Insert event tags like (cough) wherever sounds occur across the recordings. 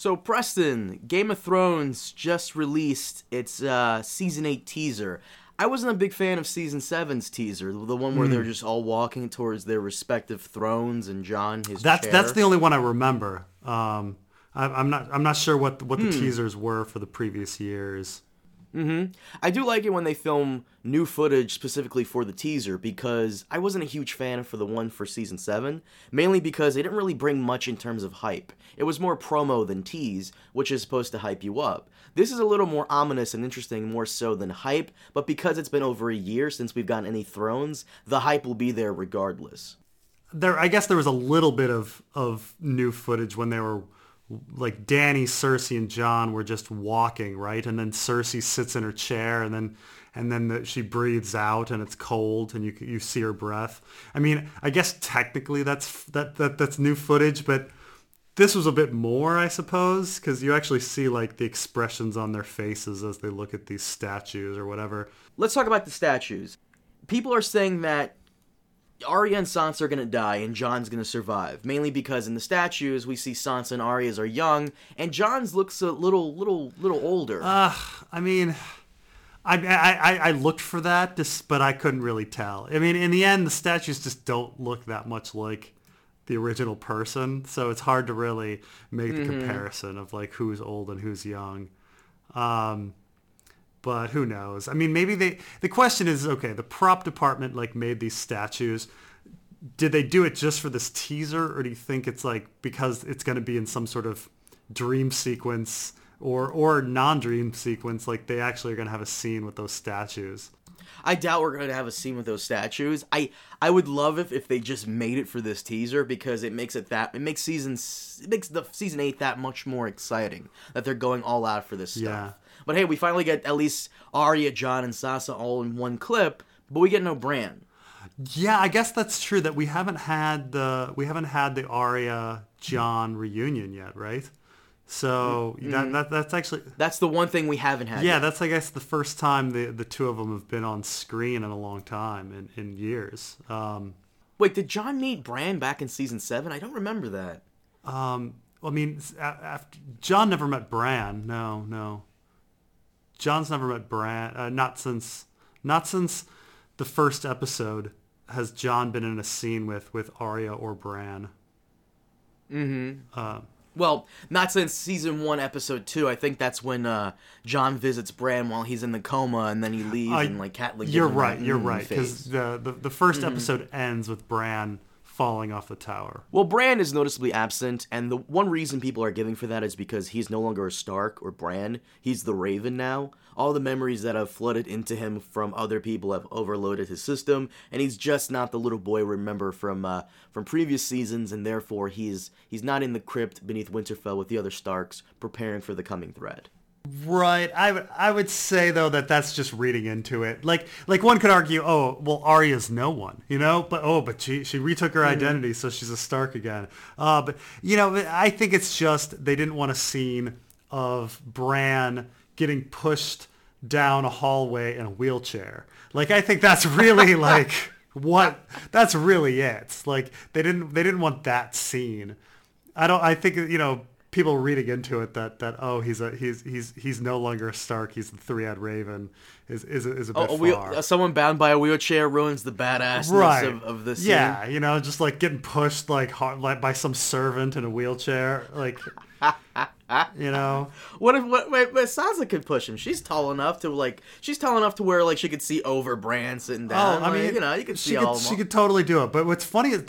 So, Preston, Game of Thrones just released its uh, season 8 teaser. I wasn't a big fan of season 7's teaser, the one where they're just all walking towards their respective thrones and Jon his That's chair. that's the only one I remember. Um, I, I'm not I'm not sure what what Hmm. the teasers were for the previous years. Mm-hmm. I do like it when they film new footage specifically for the teaser because I wasn't a huge fan for the one for season 7, mainly because they didn't really bring much in terms of hype. It was more promo than tease, which is supposed to hype you up. This is a little more ominous and interesting, more so than hype, but because it's been over a year since we've gotten any thrones, the hype will be there regardless. There, I guess there was a little bit of of new footage when they were like Dany, Cersei, and Jon were just walking, right? And then Cersei sits in her chair, and then and then the, she breathes out, and it's cold, and you you see her breath. I mean, I guess technically that's that, that that's new footage, but this was a bit more, I suppose, because you actually see like the expressions on their faces as they look at these statues or whatever. Let's talk about the statues. People are saying that Arya and Sansa are gonna die and Jon's gonna survive, mainly because in the statues we see Sansa and Arya's are young, and Jon's looks a little, little, little older. Uh, I mean, I, I I looked for that, just, but I couldn't really tell. I mean, in the end, the statues just don't look that much like the original person, so it's hard to really make the comparison of like who's old and who's young. Um, but who knows? I mean, maybe they. The question is, okay, the prop department like made these statues. Did they do it just for this teaser, or do you think it's like because it's going to be in some sort of dream sequence or or non-dream sequence? Like they actually are going to have a scene with those statues. I doubt we're gonna have a scene with those statues. I I would love if, if they just made it for this teaser because it makes it that it makes season it makes the season eight that much more exciting that they're going all out for this stuff. Yeah. But hey, we finally get at least Arya, Jon, and Sansa all in one clip, but we get no Bran. Yeah, I guess that's true that we haven't had the we haven't had the Arya Jon reunion yet, right? So that, that that's actually That's the one thing we haven't had. yeah, yet. that's I guess the first time the the two of them have been on screen in a long time in in years. Um, Wait, did Jon meet Bran back in season seven? I don't remember that. um, I mean, after, Jon never met Bran. No, no. Jon's never met Bran. Uh, not since not since the first episode has Jon been in a scene with with Arya or Bran. Mm-hmm. Uh, well, not since season one, episode two. I think that's when uh, Jon visits Bran while he's in the coma, and then he leaves, I- and like Catelyn. You're right. You're right. Because the, the the 1st episode ends with Bran falling off the tower. Well, Bran is noticeably absent, and the one reason people are giving for that is because he's no longer a Stark or Bran. He's the Raven now. All the memories that have flooded into him from other people have overloaded his system, and he's just not the little boy we remember from uh, from previous seasons, and therefore he's he's not in the crypt beneath Winterfell with the other Starks, preparing for the coming threat. Right. I would I would say though that that's just reading into it. Like like one could argue, oh well, Arya's no one, you know, but oh, but she she retook her identity, so she's a Stark again. Uh, but you know, I think it's just they didn't want a scene of Bran getting pushed down a hallway in a wheelchair. Like I think that's really (laughs) like what that's really it. Like they didn't they didn't want that scene. I don't. I think you know people reading into it that that oh he's a he's he's he's no longer a Stark. He's the three-eyed Raven. Is is a, is a bit Oh, a wheel, far. uh, someone bound by a wheelchair ruins the badassness right. of, of the scene. yeah, you know, just like getting pushed like hard, like by some servant in a wheelchair, like (laughs) you know. What if what, wait, but Sansa could push him? She's tall enough to like she's tall enough to where like she could see over Bran sitting down. Oh, I Like, mean, you know, you could she see could, all. she could totally do it. But what's funny is,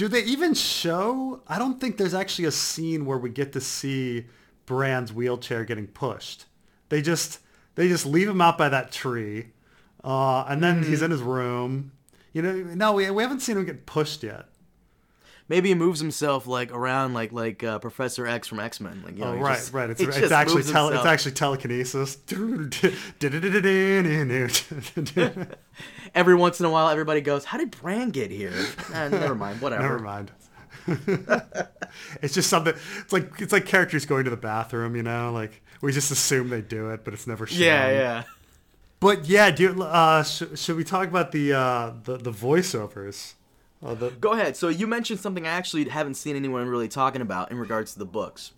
do they even show? I don't think there's actually a scene where we get to see Bran's wheelchair getting pushed. They just they just leave him out by that tree, uh, and then Mm-hmm. he's in his room. You know, no, we, we haven't seen him get pushed yet. Maybe he moves himself like around like like uh, Professor X from X Men. Like you know, Oh, right, just- right. It's, (laughs) it's actually tele, it's actually telekinesis. (laughs) Every once in a while, everybody goes, "How did Bran get here?" Eh, (laughs) never mind. Whatever. Never mind. it's just something. It's like it's like characters going to the bathroom. You know, like we just assume they do it, but it's never shown. Yeah, yeah. But yeah, you, uh, sh- should we talk about the uh, the the voiceovers? Uh, the, Go ahead. So you mentioned something I actually haven't seen anyone really talking about in regards to the books.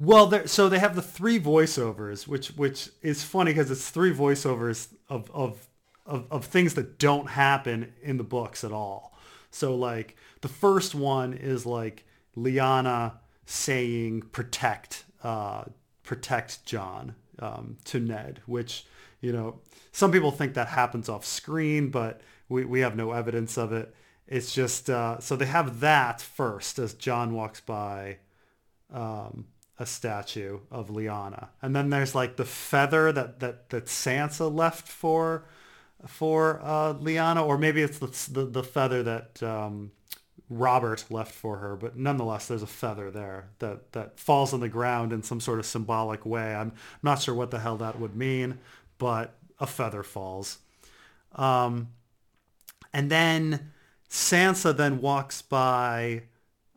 Well, there, so they have the three voiceovers, which which is funny because it's three voiceovers of, of of of things that don't happen in the books at all. So like the first one is like Lyanna saying protect uh, protect Jon um, to Ned, which you know some people think that happens off screen, but we, we have no evidence of it. It's just uh, so they have that first as Jon walks by um, a statue of Lyanna, and then there's like the feather that that that Sansa left for for uh, Lyanna, or maybe it's the the, the feather that um, Robert left for her. But nonetheless, there's a feather there that that falls on the ground in some sort of symbolic way. I'm not sure what the hell that would mean, but a feather falls. Um, and then Sansa then walks by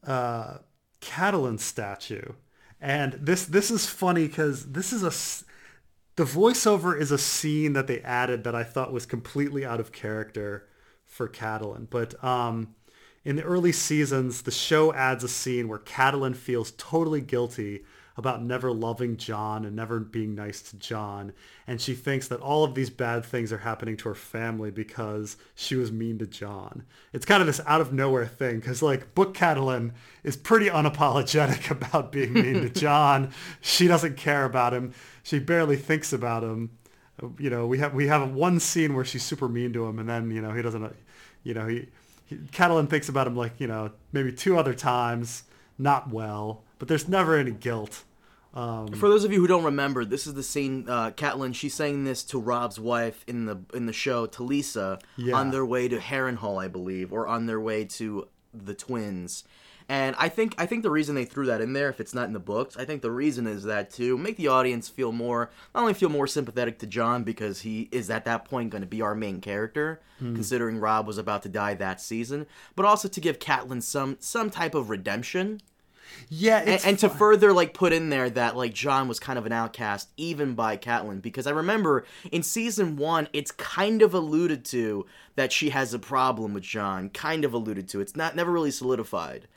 uh, Catelyn's statue. And this this is funny because this is a the voiceover is a scene that they added that I thought was completely out of character for Catelyn. But um, in the early seasons, the show adds a scene where Catelyn feels totally guilty about never loving Jon and never being nice to Jon. And she thinks that all of these bad things are happening to her family because she was mean to Jon. It's kind of this out of nowhere thing because like Book Catelyn is pretty unapologetic (laughs) about being mean to (laughs) Jon. She doesn't care about him. She barely thinks about him. You know, we have we have one scene where she's super mean to him and then, you know, he doesn't, you know, he, Catelyn thinks about him like, you know, maybe two other times, not well, but there's never any guilt. Um, For those of you who don't remember, this is the scene. Uh, Catelyn, she's saying this to Robb's wife in the in the show, Talisa, yeah. on their way to Harrenhal, I believe, or on their way to the twins. And I think I think the reason they threw that in there, if it's not in the books, I think the reason is that to make the audience feel more, not only feel more sympathetic to Jon because he is at that point going to be our main character, hmm. considering Robb was about to die that season, but also to give Catelyn some some type of redemption yeah, and, and, to further like put in there that like Jon was kind of an outcast even by Catelyn because I remember in season one it's kind of alluded to that she has a problem with Jon, kind of alluded to. It's not never really solidified.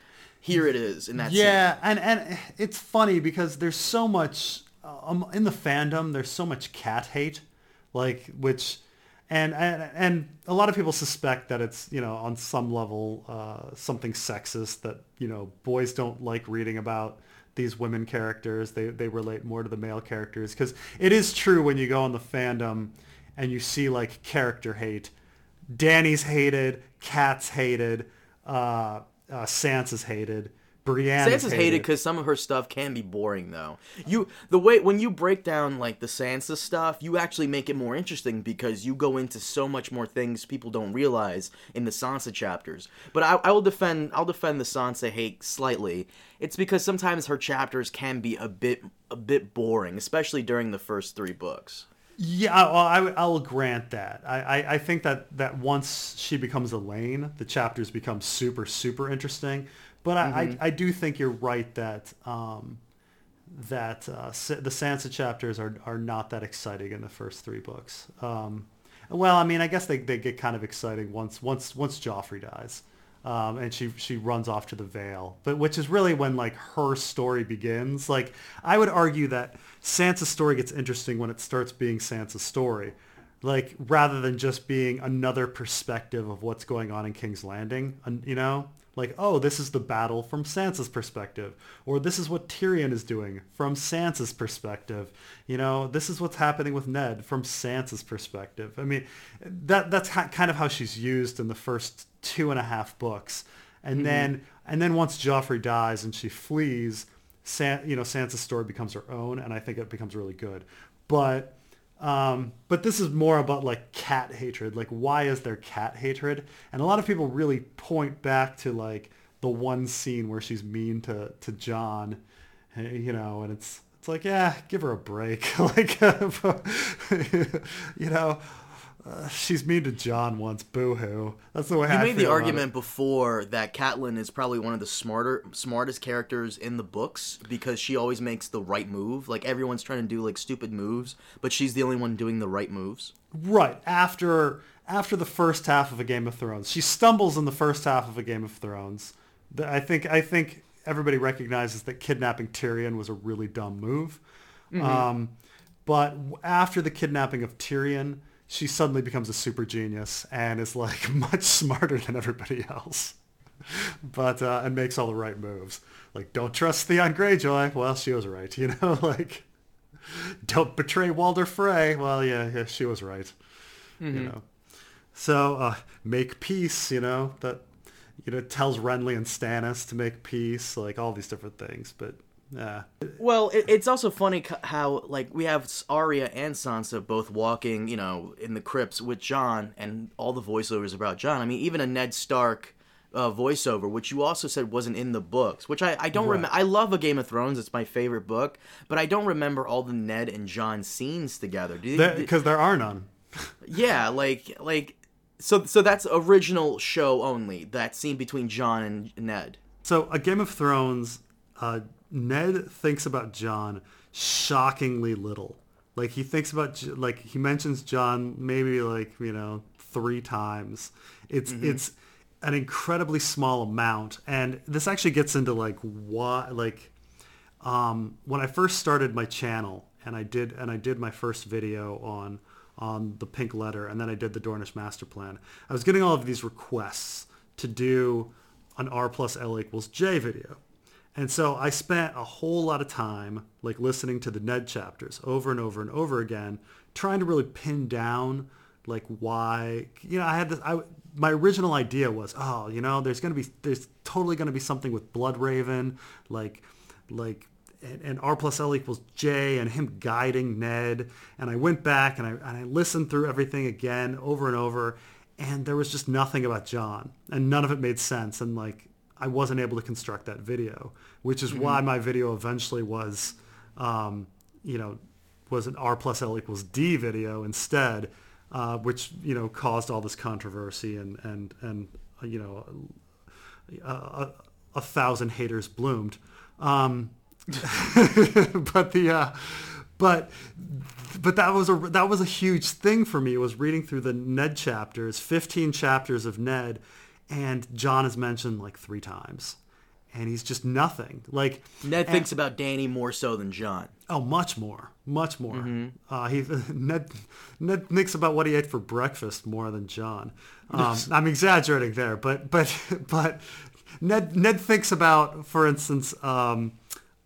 Here it is in that. Yeah, scene. and and it's funny because there's so much um, in the fandom. There's so much cat hate, like which and, and a lot of people suspect that it's you know on some level uh, something sexist that you know boys don't like reading about these women characters. They they relate more to the male characters. Because it is true when you go on the fandom and you see like character hate. Dany's hated Cat's hated uh, uh, Sansa's hated Brienne Sansa's hated because some of her stuff can be boring though. You the way when you break down like the Sansa stuff, you actually make it more interesting because you go into so much more things people don't realize in the Sansa chapters. But I, I will defend I'll defend the Sansa hate slightly. It's because sometimes her chapters can be a bit a bit boring, especially during the first three books. Yeah, well, I, I will grant that. I, I, I think that, that once she becomes Alayne, the chapters become super, super interesting. But I, mm-hmm. I, I, do think you're right that um, that uh, the Sansa chapters are, are not that exciting in the first three books. Um, well, I mean, I guess they, they get kind of exciting once once once Joffrey dies, um, and she she runs off to the Vale, but which is really when like her story begins. Like I would argue that Sansa's story gets interesting when it starts being Sansa's story, like rather than just being another perspective of what's going on in King's Landing. You know, like, oh, this is the battle from Sansa's perspective, or this is what Tyrion is doing from Sansa's perspective. You know, this is what's happening with Ned from Sansa's perspective. I mean, that that's kind of how she's used in the first two and a half books, and mm-hmm. then and then once Joffrey dies and she flees, San, you know, Sansa's story becomes her own, and I think it becomes really good. But um, but this is more about like cat hatred. Like, why is there cat hatred? And a lot of people really point back to like the one scene where she's mean to to Jon, eh, you know, and it's it's like, yeah, give her a break. (laughs) like, (laughs) you know, uh, she's mean to Jon once. Boo hoo. That's the way you I made the argument before that Catelyn is probably one of the smarter, smartest characters in the books because she always makes the right move. Like everyone's trying to do like stupid moves, but she's the only one doing the right moves. Right after after the first half of a Game of Thrones, she stumbles in the first half of a Game of Thrones. I think I think everybody recognizes that kidnapping Tyrion was a really dumb move. Um, but after the kidnapping of Tyrion, she suddenly becomes a super genius and is like (laughs) much smarter than everybody else. But uh, and makes all the right moves. Like don't trust Theon Greyjoy. Well, she was right. (laughs) You know, like don't betray Walder Frey. Well, yeah, yeah, she was right. You know. So uh, make peace. You know that. You know tells Renly and Stannis to make peace. Like all these different things. But yeah, Well, it, it's also funny how like we have Arya and Sansa both walking, you know, in the crypts with Jon, and all the voiceovers about Jon. I mean, even a Ned Stark uh, voiceover, which you also said wasn't in the books, which I, I don't Right. remember. I love a Game of Thrones; it's my favorite book, but I don't remember all the Ned and Jon scenes together. Do you, did- because there are none. (laughs) yeah, like like so so that's original show only. That scene between Jon and Ned. So, a Game of Thrones, uh, Ned thinks about Jon shockingly little. Like he thinks about, like he mentions Jon maybe like you know three times. It's it's an incredibly small amount, and this actually gets into like why like um, when I first started my channel and I did and I did my first video on on the pink letter and then I did the Dornish master plan. I was getting all of these requests to do an R plus L equals J video. And so I spent a whole lot of time like listening to the Ned chapters over and over and over again, trying to really pin down like why you know I had this I my original idea was oh you know there's gonna be there's totally gonna be something with Bloodraven like like and, and R plus L equals J and him guiding Ned. And I went back and I, and I listened through everything again over and over. And there was just nothing about Jon and none of it made sense. And like, I wasn't able to construct that video, which is why my video eventually was, um, you know, was an R plus L equals D video instead, uh, which, you know, caused all this controversy and, and, and, uh, you know, a, a, a thousand haters bloomed. Um, (laughs) but the uh, but but that was a that was a huge thing for me was reading through the Ned chapters, 15 chapters of Ned, and Jon is mentioned like three times, and he's just nothing. Like Ned and- thinks about Dany more so than Jon. Oh, much more, much more. Uh, he (laughs) Ned Ned thinks about what he ate for breakfast more than Jon. Um, (laughs) I'm exaggerating there, but but (laughs) but Ned Ned thinks about, for instance, um,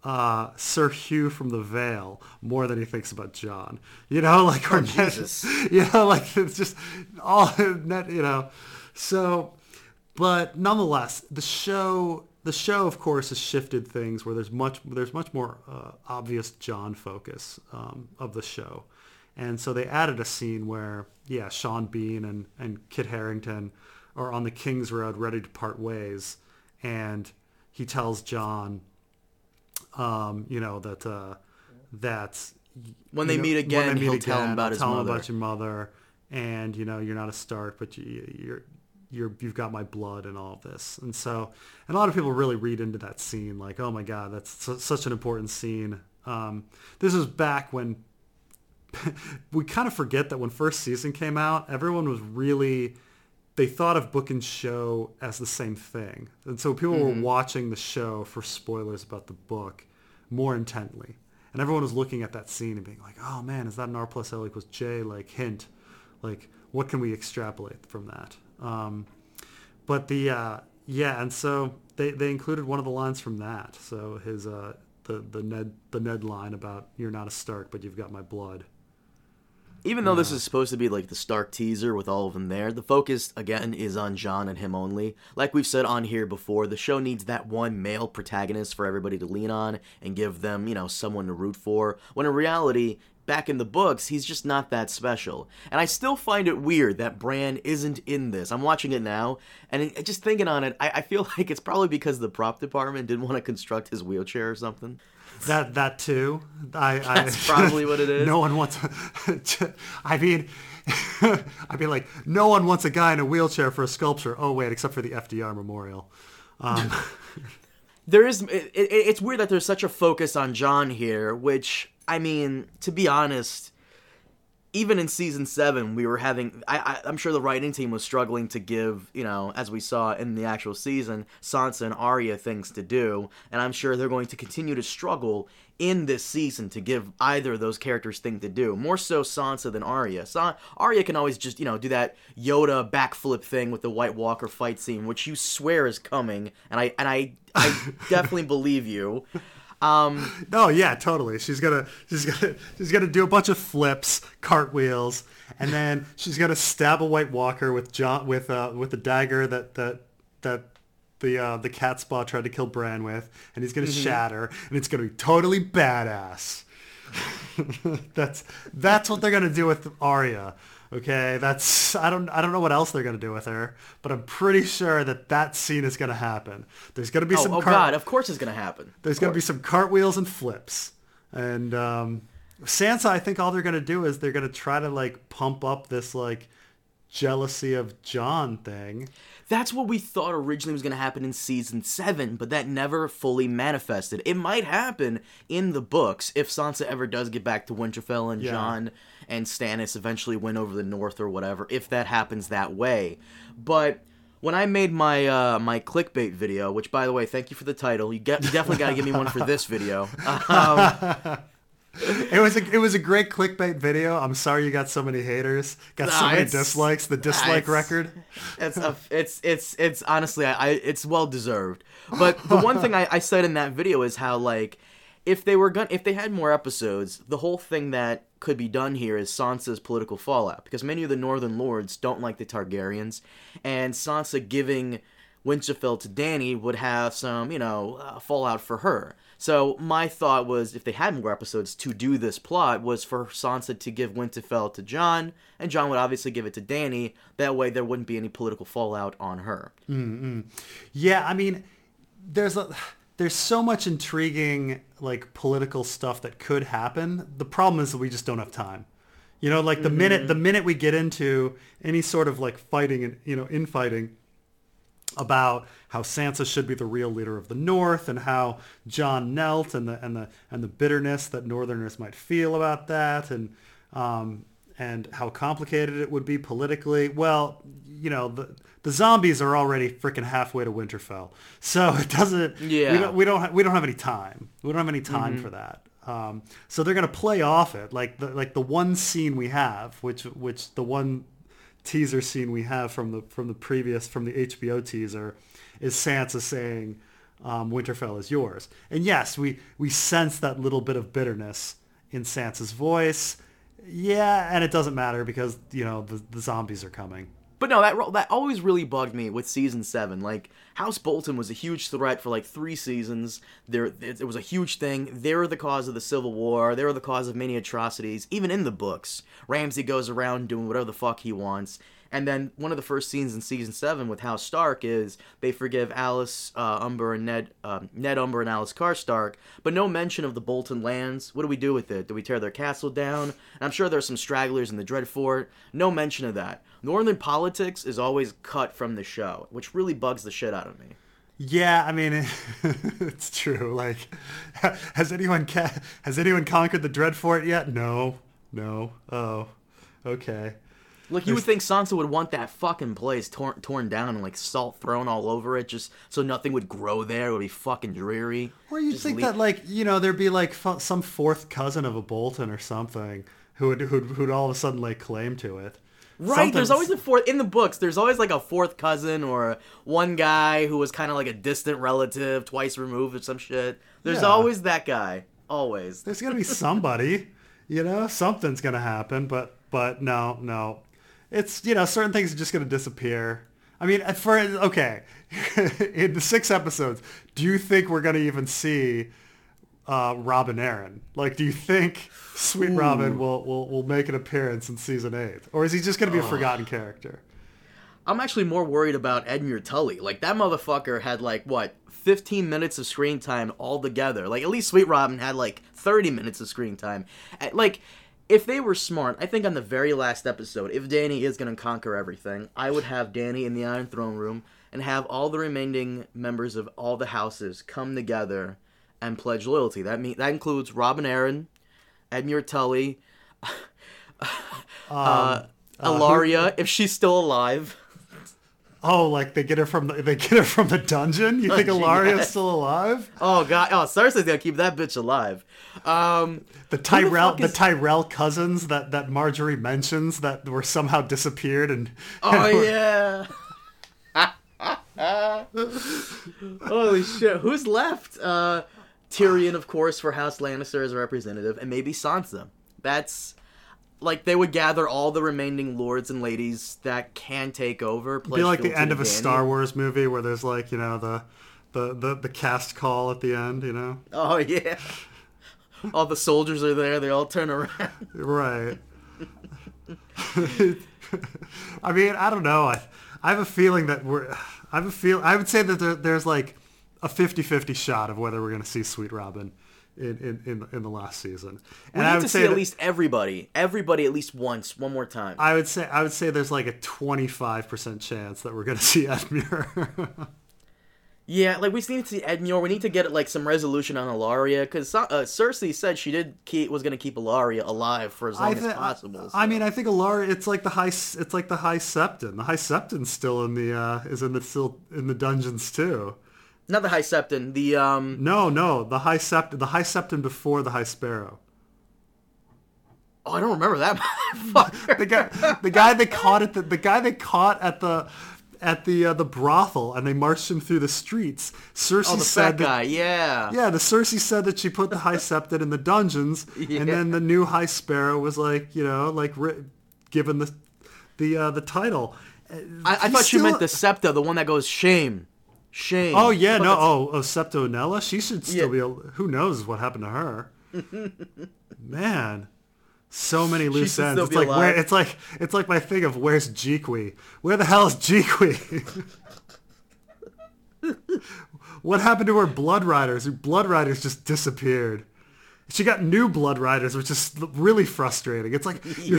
uh, Sir Hugh from the Vale more than he thinks about Jon. You know, like or Ned, Jesus. you know, like it's just all Ned. You know, so but nonetheless, the show the show of course has shifted things where there's much there's much more uh, obvious Jon focus um, of the show, and so they added a scene where yeah Sean Bean and and Kit Harington are on the King's Road ready to part ways, and he tells Jon, um, you know that uh, that When they know, meet again, they meet he'll tell him about I'll his tell him about your mother, and you know you're not a Stark, but you, you're you're you've got my blood and all of this, and so and a lot of people really read into that scene like, oh my god, that's su- such an important scene. Um, this is back when (laughs) we kind of forget that when first season came out, everyone was really they thought of book and show as the same thing, and so people were watching the show for spoilers about the book more intently, and everyone was looking at that scene and being like, "Oh man, is that an R plus L equals J like hint? Like what can we extrapolate from that?" Um, but the uh, yeah, and so they, they included one of the lines from that. So his uh, the the Ned the Ned line about "You're not a Stark, but you've got my blood." Even though this is supposed to be like the Stark teaser with all of them there, the focus again is on Jon and him only. Like we've said on here before, the show needs that one male protagonist for everybody to lean on and give them, you know, someone to root for. When in reality, back in the books, he's just not that special. And I still find it weird that Bran isn't in this. I'm watching it now, and just thinking on it, I, I feel (laughs) like it's probably because the prop department didn't want to construct his wheelchair or something. That that too. I, (laughs) That's I, probably what it is. No one wants. To, (laughs) I mean, I mean, like no one wants a guy in a wheelchair for a sculpture. Oh wait, except for the FDR memorial. Um, there is it, it, it's weird that there's such a focus on Jon here, which I mean, to be honest, even in season seven, we were having. I, I, I'm sure the writing team was struggling to give, you know, as we saw in the actual season, Sansa and Arya things to do, and I'm sure they're going to continue to struggle in this season to give either of those characters thing to do. More so Sansa than Arya. Sa- Arya can always just, you know, do that Yoda backflip thing with the White Walker fight scene, which you swear is coming, and I and I I (laughs) definitely believe you. Um, (laughs) no, yeah, totally. She's gonna she's gonna she's gonna do a bunch of flips, cartwheels, and then she's gonna stab a White Walker with Jon with uh with the dagger that that that the uh, the Catspaw tried to kill Bran with, and he's gonna shatter, and it's gonna be totally badass. (laughs) that's that's what they're gonna do with Arya. Okay, that's I don't I don't know what else they're gonna do with her, but I'm pretty sure that that scene is gonna happen. There's gonna be oh, some oh cart- God, of course it's gonna happen. there's gonna be some cartwheels and flips, and um, Sansa. I think all they're gonna do is they're gonna try to like pump up this like jealousy of Jon thing. That's what we thought originally was going to happen in season 7, but that never fully manifested. It might happen in the books if Sansa ever does get back to Winterfell and Yeah. Jon and Stannis eventually win over the North or whatever, if that happens that way. But when I made my uh, my clickbait video, which by the way, thank you for the title. You, get, you definitely got to give me one for this video. (laughs) Um, It was a it was a great clickbait video. I'm sorry you got so many haters, got so Nah, many dislikes. The dislike it's- record. it's a, it's it's it's honestly I, I it's well deserved. (laughs) But the one thing I, I said in that video is how like if they were gonna if they had more episodes, the whole thing that could be done here is Sansa's political fallout because many of the Northern Lords don't like the Targaryens, and Sansa giving Winterfell to Dany would have some you know uh, fallout for her. So my thought was, if they had more episodes to do this plot, was for Sansa to give Winterfell to Jon, and Jon would obviously give it to Dany. That way, there wouldn't be any political fallout on her. Mm-hmm. Yeah, I mean, there's a there's so much intriguing like political stuff that could happen. The problem is that we just don't have time. You know, like the minute mm-hmm. the minute we get into any sort of like fighting and you know infighting about how Sansa should be the real leader of the North and how Jon knelt and the and the and the bitterness that Northerners might feel about that and um, and how complicated it would be politically. Well, you know the the zombies are already freaking halfway to Winterfell, so (laughs) it doesn't. Yeah. We don't we don't ha- we don't have any time. We don't have any time for that. Um, so they're gonna play off it like the like the one scene we have, which which the one teaser scene we have from the from the previous from the HBO teaser is Sansa saying um, Winterfell is yours. And yes, we we sense that little bit of bitterness in Sansa's voice. Yeah, and it doesn't matter because you know the, the zombies are coming. But no, that that always really bugged me with season seven. Like House Bolton was a huge threat for like three seasons. There, it, it was a huge thing. They're the cause of the Civil War. They were the cause of many atrocities, even in the books. Ramsay goes around doing whatever the fuck he wants. And then one of the first scenes in season seven with House Stark is they forgive Alys, uh, Umber, and Ned, um, Ned Umber, and Alys Karstark, but no mention of the Bolton lands. What do we do with it? Do we tear their castle down? And I'm sure there's some stragglers in the Dreadfort. No mention of that. Northern politics is always cut from the show, which really bugs the shit out of me. Yeah, I mean (laughs) it's true. Like, (laughs) has anyone ca- has anyone conquered the Dreadfort yet? No, no. Oh, okay. Look, you would think Sansa would want that fucking place torn torn down and like salt thrown all over it, just so nothing would grow there. It would be fucking dreary. Or you Just think leave- that like you know there'd be like f- some fourth cousin of a Bolton or something who would who'd, who'd all of a sudden lay claim to it. Right, there's always a fourth in the books. There's always like a fourth cousin or one guy who was kind of like a distant relative, twice removed or some shit. There's Yeah. always that guy, always. there's gonna be somebody, you know, something's gonna happen. But but no no, it's you know certain things are just gonna disappear. I mean, for okay, (laughs) in the six episodes, do you think we're gonna even see uh, Robin Arryn? Like, do you think Sweet Robin will, will will make an appearance in season eight, or is he just gonna be a forgotten character? I'm actually more worried about Edmure Tully. Like that motherfucker had like what 15 minutes of screen time altogether. Like at least Sweet Robin had like 30 minutes of screen time. Like if they were smart, I think on the very last episode, if Dany is gonna conquer everything, I would have Dany in the Iron Throne Room and have all the remaining members of all the houses come together and pledge loyalty. That mean that includes Robin Arryn, Edmure Tully. (laughs) uh, Ellaria, if she's still alive. Oh, like they get her from the they get her from the dungeon. You think Ellaria's (laughs) yes. still alive? Oh god, oh Cersei's gonna keep that bitch alive. Um, The Tyrell, the, is- Tyrell cousins that that Margaery mentions that were somehow disappeared and oh yeah. (laughs) Holy shit, who's left? Uh, Tyrion, of course, for House Lannister as a representative, and maybe Sansa. That's like they would gather all the remaining lords and ladies that can take over. be like the end of a Star Wars movie where there's like you know the the the, the cast call at the end. You know, Oh yeah. All the soldiers are there. They all turn around. right? (laughs) I mean, I don't know. I I have a feeling that we're. I have a feel. I would say that there, there's like a 50-50 shot of whether we're going to see Sweet Robin in in, in, in the last season. We And I need would to say see at least everybody, everybody at least once, one more time. I would say I would say there's like a 25% chance that we're going (laughs) to see Edmure. Yeah, like we just need to see Edmure. We need to get like some resolution on Ellaria because uh, Cersei said she did keep was gonna keep Ellaria alive for as long I, as possible. I mean, I think Alara. It's like the high. It's like the High Septon. The High Septon's still in the uh, is in the still in the dungeons too. Not the High Septon. The um. No, no, the High Septon. The High Septon before the High Sparrow. Oh, I don't remember that. (laughs) The guy, the guy they caught at the the guy they caught at the at the uh, the brothel and they marched him through the streets. Cersei Oh, the said that guy. Yeah. Yeah, the Cersei said that she put the High Septon in the dungeons, Yeah. and then the new High Sparrow was like, you know, like ri- given the the uh, the title. I, I thought you still- meant the Septa, the one that goes shame, shame. Oh yeah, no, oh, oh Septa Unella, she should still Yeah. be. Able, who knows what happened to her? (laughs) Man, so many loose ends. It's like where it's like it's like my thing of where's Jhiqui? Where the hell is Jhiqui? (laughs) what happened to her Blood Riders? Her Blood Riders just disappeared. She got new Blood Riders, which is really frustrating. It's like (laughs) you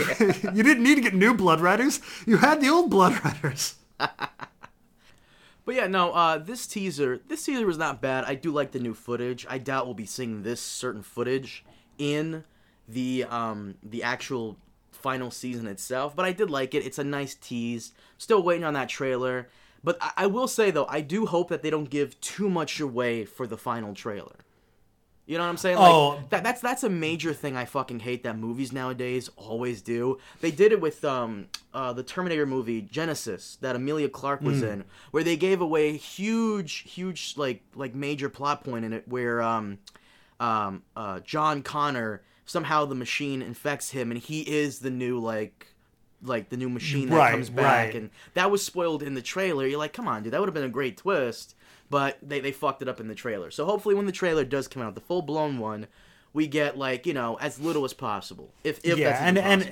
you didn't need to get new Blood Riders. You had the old Blood Riders. But yeah, no. Uh, this teaser, this teaser was not bad. I do like the new footage. I doubt we'll be seeing this certain footage in the um the actual final season itself. But I did like it. It's a nice tease. Still waiting on that trailer. But I, I will say though, I do hope that they don't give too much away for the final trailer. You know what I'm saying? Like Oh. that, that's that's a major thing I fucking hate that movies nowadays always do. They did it with um uh, the Terminator movie Genisys that Emilia Clarke was Hmm. in, where they gave away huge, huge like like major plot point in it, where um um uh John Connor somehow the machine infects him and he is the new like like the new machine that Right, comes back right. and that was spoiled in the trailer. You're like, come on, dude, that would have been a great twist, but they they fucked it up in the trailer. So hopefully, when the trailer does come out, the full blown one, we get like you know as little as possible. If if yeah, that's and and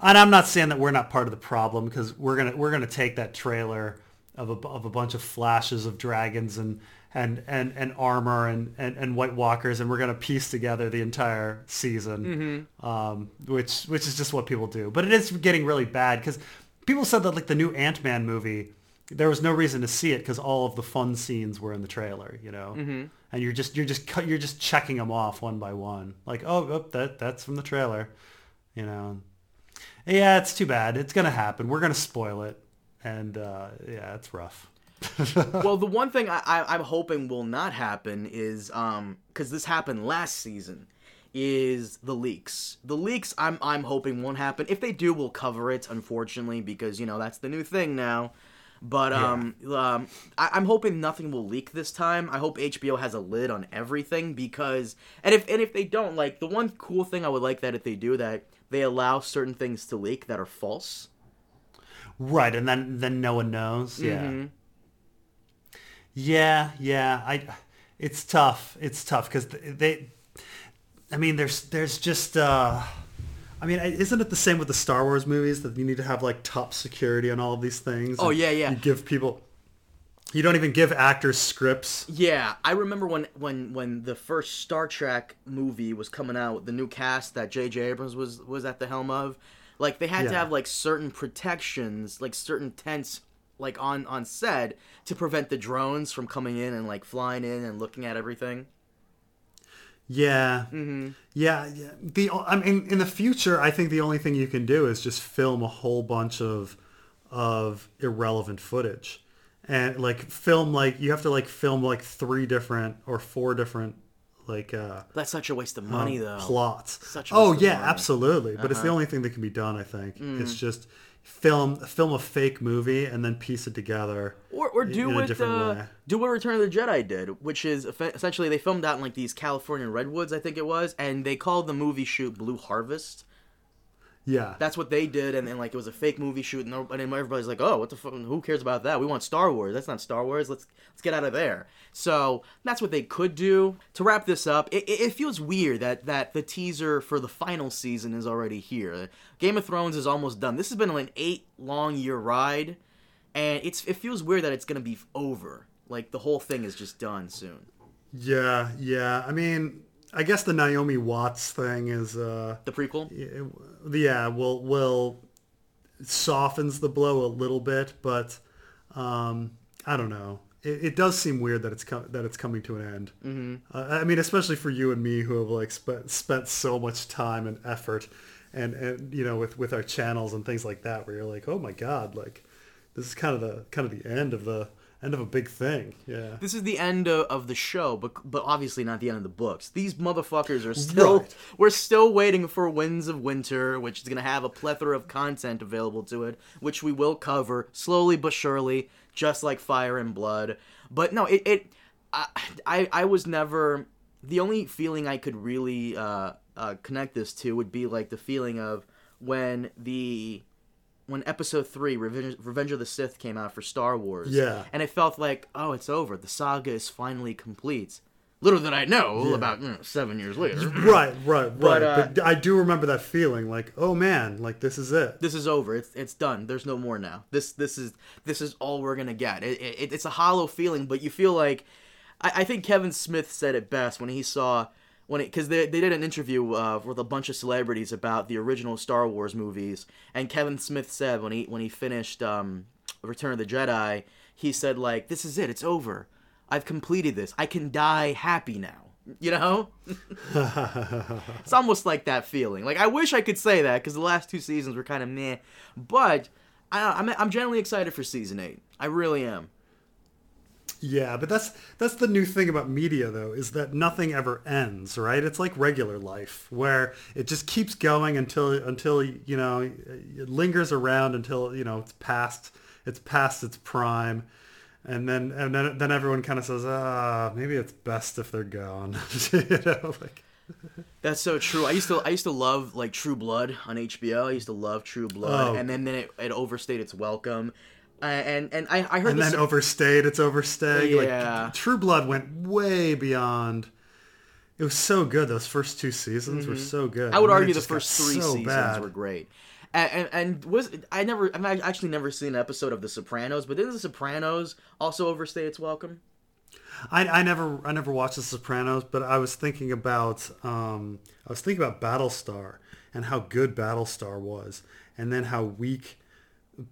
and I'm not saying that we're not part of the problem because we're gonna we're gonna take that trailer of a, of a bunch of flashes of dragons and and and, and armor and, and and White Walkers and we're gonna piece together the entire season, Mm-hmm. um, which which is just what people do. But it is getting really bad because people said that like the new Ant Man movie. There was no reason to see it because all of the fun scenes were in the trailer, you know, Mm-hmm. and you're just you're just you're just checking them off one by one, like oh, oh that that's from the trailer, you know. Yeah, it's too bad. It's gonna happen. We're gonna spoil it, and uh, yeah, it's rough. (laughs) well, the one thing I, I I'm hoping will not happen is um because this happened last season. Is the leaks? The leaks I'm I'm hoping won't happen. If they do, we'll cover it. Unfortunately, because you know that's the new thing now. But um, um, I, I'm hoping nothing will leak this time. I hope HBO has a lid on everything because, and if and if they don't, like the one cool thing I would like that if they do that, they allow certain things to leak that are false. Right, and then then no one knows. Yeah, Mm-hmm. yeah, yeah. I, it's tough. It's tough because they, I mean, there's there's just. Uh, I mean, isn't it the same with the Star Wars movies that you need to have like top security on all of these things? Oh, yeah, yeah. You give people. You don't even give actors scripts. Yeah, I remember when when when the first Star Trek movie was coming out, the new cast that J.J. Abrams was was at the helm of, like they had to have like certain protections, like certain tents like on on set to prevent the drones from coming in and like flying in and looking at everything. Yeah. Mm-hmm. Yeah, yeah. The I mean, in the future, I think the only thing you can do is just film a whole bunch of of irrelevant footage, and like film like you have to like film like three different or four different like uh That's such a waste of money, um, though. plots. Such oh yeah. Uh-huh. Mm. absolutely. But it's the only thing that can be done. I think it's just film film a fake movie and then piece it together. Or, or do in a what different uh, do what Return of the Jedi did, which is essentially they filmed out in like these california redwoods, I think it was, and they called the movie shoot Blue Harvest. Yeah. That's what they did, and then like it was a fake movie shoot, and, and everybody's like, "Oh, what the fuck? Who cares about that? We want Star Wars. That's not Star Wars. Let's let's get out of there." So that's what they could do. To wrap this up, it, it it feels weird that that the teaser for the final season is already here. Game of Thrones is almost done. This has been an eight long year ride, and it's it feels weird that it's gonna be over. Like the whole thing is just done soon. yeah, yeah. I mean, I guess the Naomi Watts thing is uh The prequel. yeah, will will softens the blow a little bit, but um, I don't know. It, it does seem weird that it's com- that it's coming to an end. Mm-hmm. Uh, I mean, especially for you and me who have like spent spent so much time and effort, and and you know with with our channels and things like that, where you're like, oh my god, like this is kind of the kind of the end of the end of a big thing. Yeah. This is the end of, of the show, but but obviously not the end of the books. These motherfuckers are still Right. we're still waiting for Winds of Winter, which is gonna have a plethora of content available to it, which we will cover slowly but surely, just like Fire and Blood. But no, it, it I, I I was never the only feeling I could really uh, uh, connect this to would be like the feeling of when the when episode 3 Revenge, Revenge of the Sith came out for Star Wars. Yeah. and it felt like oh it's over. The saga is finally complete. Little did I know about you know, 7 years later. Right, (laughs) right, right. But, But, uh, I do remember that feeling, like, oh man, like this is it. this is over. It's it's done. There's no more now. This this is this is all we're going to get. It, it, it's a hollow feeling but you feel like I, I think Kevin Smith said it best when he saw when it because they, they did an interview uh, with a bunch of celebrities about the original Star Wars movies, and Kevin Smith said when he when he finished um, Return of the Jedi, he said like, "This is it. It's over. I've completed this. I can die happy now." You know, (laughs) it's almost like that feeling. Like I wish I could say that because the last two seasons were kind of meh, but I, I'm I'm generally excited for season eight. I really am. Yeah, but that's that's the new thing about media though, is that nothing ever ends, right? It's like regular life where it just keeps going until until you know it lingers around until you know it's past it's past its prime. And then and then then everyone kind of says, "Ah, maybe it's best if they're gone." (laughs) you know, like (laughs) That's so true. I used to I used to love like True Blood on HBO. I used to love True Blood, Oh. and then then it, it overstayed its welcome. Uh, and and I, I heard and this. then overstayed, it's overstayed. Yeah. Like True Blood went way beyond it was so good. Those first two seasons were so good. Mm-hmm. I would And argue the first three so seasons bad. were great. And, and, and was I never I've actually never seen an episode of The Sopranos, but didn't The Sopranos also overstay its welcome? I, I never I never watched The Sopranos, but I was thinking about um, I was thinking about Battlestar and how good Battlestar was, and then how weak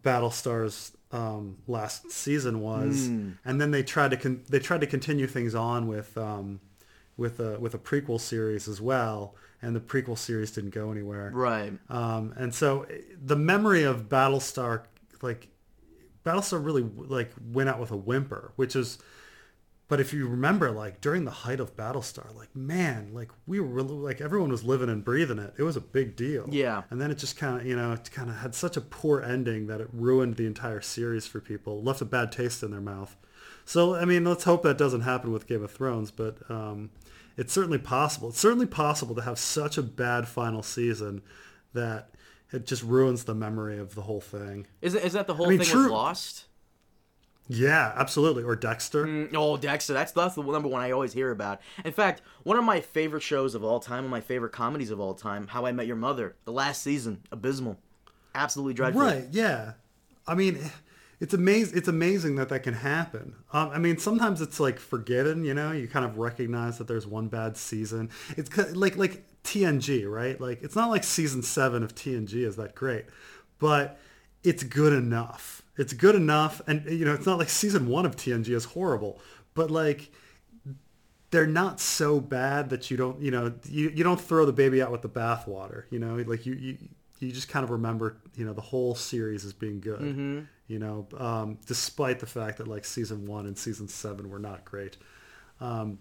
Battlestar's um, last season was, and then they tried to con- they tried to continue things on with um, with a with a prequel series as well, and the prequel series didn't go anywhere. Right. Um, and so eh, the memory of Battlestar, like Battlestar really like went out with a whimper, which is, but if you remember, like during the height of Battlestar, like man, like we were really, like everyone was living and breathing it. It was a big deal. Yeah. And then it just kind of, you know, it kind of had such a poor ending that it ruined the entire series for people, left a bad taste in their mouth. So I mean, let's hope that doesn't happen with Game of Thrones, but um, it's certainly possible. It's certainly possible to have such a bad final season that it just ruins the memory of the whole thing. Isn't is that the whole mean, thing true- with Lost? Yeah, absolutely. Or Dexter. Mm, Oh, Dexter. That's that's the number one I always hear about. In fact, one of my favorite shows of all time, one of my favorite comedies of all time, How I Met Your Mother. The last season, abysmal, absolutely dreadful. Right. Yeah. I mean, it's amazing. It's amazing that that can happen. Um, I mean, sometimes it's like forgiven. You know, you kind of recognize that there's one bad season. It's like like TNG, right? Like it's not like season seven of TNG is that great, but it's good enough. It's good enough, and you know, it's not like season one of TNG is horrible, but like they're not so bad that you don't, you know, you, you don't throw the baby out with the bathwater. You know, like you, you you just kind of remember, you know, the whole series as being good. Mm-hmm. You know, um, despite the fact that like season one and season seven were not great. Um,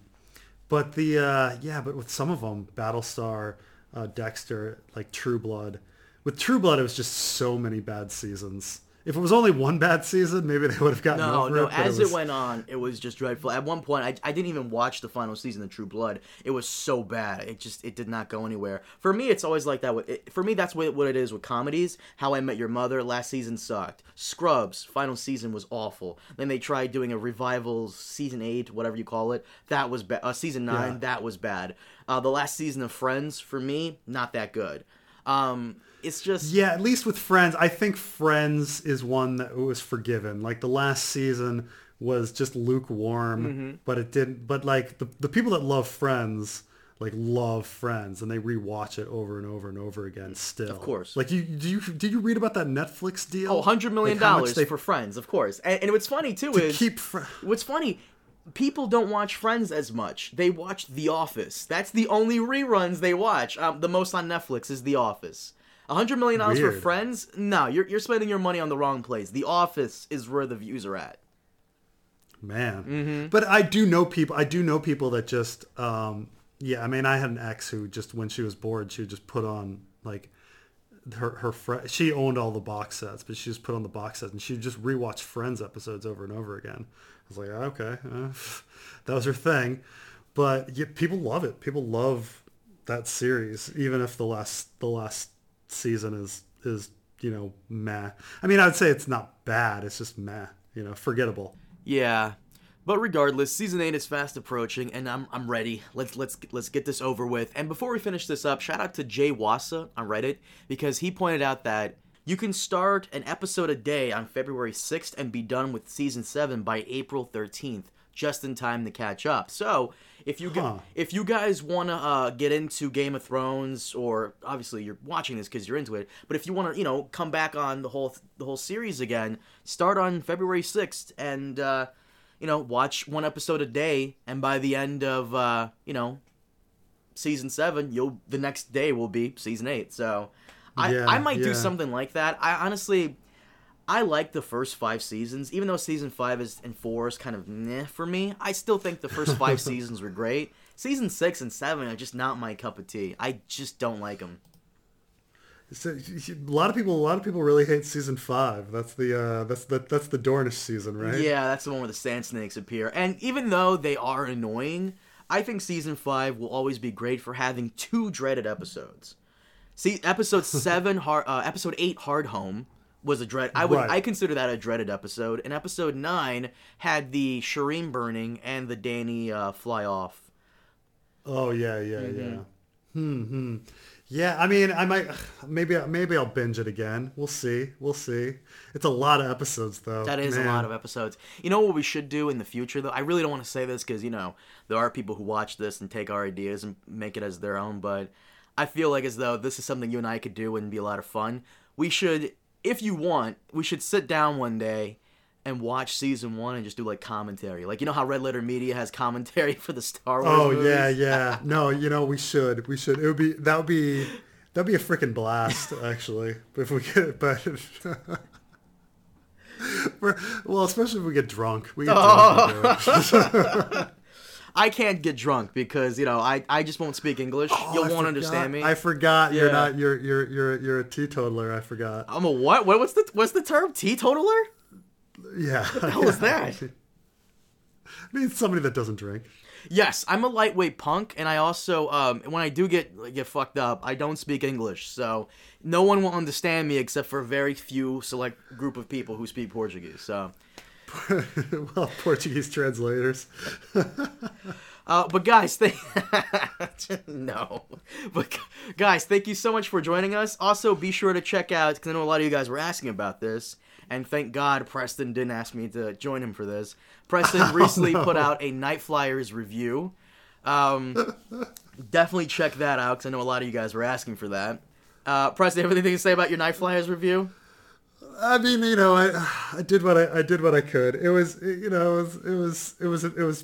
but the uh, yeah, but with some of them, Battlestar, uh, Dexter, like True Blood. With True Blood, it was just so many bad seasons. If it was only one bad season, maybe they would have gotten No, over no. it. As it, it, went on, it was just dreadful. At one point, I, I didn't even watch the final season of True Blood. It was so bad. It just it did not go anywhere. For me, it's always like that. With it, for me, that's what, what it is with comedies. How I Met Your Mother last season sucked. Scrubs final season was awful. Then they tried doing a revival season eight, whatever you call it. That was bad. Uh, season nine, Yeah. that was bad. Uh, the last season of Friends for me, not that good. Um, it's just Yeah, at least with Friends, I think Friends is one that was forgiven. Like the last season was just lukewarm, Mm-hmm. but it didn't. But like the the people that love Friends, like love Friends, and they rewatch it over and over and over again. Still, of course. Like you, do you did you read about that Netflix deal? Oh, hundred million Like, how much dollars they for Friends, of course. And, and what's funny too is keep. Fr- what's funny. People don't watch Friends as much. They watch The Office. That's the only reruns they watch. Um, the most on Netflix is The Office. A hundred million dollars for Friends? No, you're you're spending your money on the wrong place. The Office is where the views are at. man Mm-hmm. but i do know people i do know people that just um yeah i mean i had an ex who just when she was bored she would just put on like her her fr- she owned all the box sets but she just put on the box sets and she would just rewatch friends episodes over and over again i was like okay uh, (laughs) that was her thing but yeah, people love it people love that series even if the last the last season is is you know meh i mean i would say it's not bad it's just meh you know forgettable Yeah. But regardless, season 8 is fast approaching and I'm I'm ready. Let's let's let's get this over with. And before we finish this up, shout out to Jay Wassa on Reddit because he pointed out that you can start an episode a day on February 6th and be done with season 7 by April 13th, just in time to catch up. So, if you Huh. if you guys want to uh, get into Game of Thrones, or obviously you're watching this because you're into it, but if you want to, you know, come back on the whole the whole series again, start on February sixth, and uh, you know, watch one episode a day, and by the end of uh, you know season seven, you'll the next day will be season eight. So I Yeah, I might do something like that. I honestly. I like the first five seasons, even though season five is and four is kind of meh for me. I still think the first five (laughs) seasons were great. Season six and seven are just not my cup of tea. I just don't like them. So, a lot of people, a lot of people really hate season five. That's the uh, that's the that's the Dornish season, right? Yeah, that's the one where the sand snakes appear. And even though they are annoying, I think season five will always be great for having two dreaded episodes. See, episode (laughs) seven, hard, uh, episode eight, Hardhome was a dread. I would Right. I consider that a dreaded episode. And episode nine had the Shireen burning and the Dany uh, fly off. Oh yeah, yeah, Mm-hmm. yeah. Hmm. Hmm. Yeah. I mean, I might maybe maybe I'll binge it again. We'll see. We'll see. It's a lot of episodes though. That is Man. a lot of episodes. You know what we should do in the future, though? I really don't want to say this because, you know, there are people who watch this and take our ideas and make it as their own, but I feel like as though this is something you and I could do and be a lot of fun. We should, if you want, we should sit down one day and watch season one and just do like commentary. Like, you know how Red Letter Media has commentary (laughs) for the Star Wars Oh movies? yeah, yeah. (laughs) No, you know we should. We should. It would be that would be that'd be a freaking blast (laughs) actually. If we get it. but. Well, especially if we get drunk. We get drunk do it. I can't get drunk because, you know, I, I just won't speak English. Oh, You'll I won't understand me. I forgot Yeah. you're not you're you're you're you're a teetotaler. I forgot. I'm a what? what? What's the what's the term? Teetotaler? Yeah. What the hell is that? (laughs) I mean, somebody that doesn't drink. Yes, I'm a lightweight punk, and I also, um, when I do get get fucked up, I don't speak English, so no one will understand me except for a very few select group of people who speak Portuguese. So, (laughs) well, Portuguese translators. (laughs) uh, but guys, thank (laughs) no, but guys, thank you so much for joining us. Also, be sure to check out because I know a lot of you guys were asking about this, and thank God Preston didn't ask me to join him for this. Preston recently put out a Nightflyers review. Um, definitely check that out because I know a lot of you guys were asking for that. Uh, Preston, have anything to say about your Nightflyers review? I mean, you know, I I did what I, I did what I could. It was you know it was it was it was it was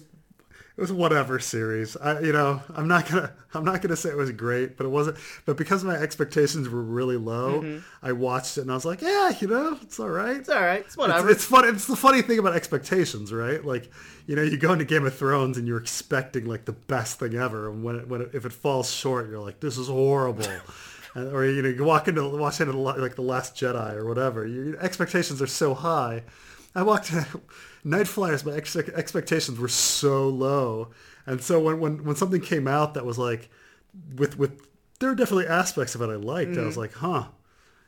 it was whatever series. I, you know, I'm not gonna, (laughs) I'm not gonna say it was great, but it wasn't. But because my expectations were really low, Mm-hmm. I watched it and I was like, yeah, you know, it's all right. It's all right. It's It's, whatever. it's fun. It's the funny thing about expectations, right? Like, you know, you go into Game of Thrones and you're expecting like the best thing ever, and when it, when it, if it falls short, you're like, this is horrible. (laughs) (laughs) or you know, you walk into watch into the, like the Last Jedi or whatever. Your expectations are so high. I walked (laughs) Nightflyers. My ex- expectations were so low, and so when when when something came out that was like, with with there are definitely aspects of it I liked. I was mm. like, huh.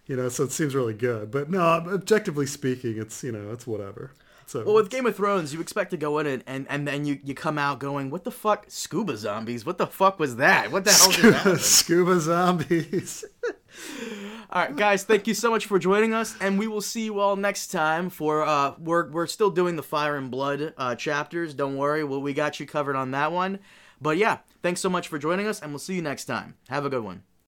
You know, so it seems really good. But no, objectively speaking, it's you know, it's whatever. So Well, with Game of Thrones, you expect to go in and, and, and then you, you come out going, what the fuck? Scuba zombies? What the fuck was that? What the hell did that happen? scuba zombies. (laughs) All right, guys, thank you so much for joining us, and we will see you all next time. For uh, we're we're still doing the Fire and Blood uh, chapters. Don't worry, well, we got you covered on that one. But yeah, thanks so much for joining us, and we'll see you next time. Have a good one.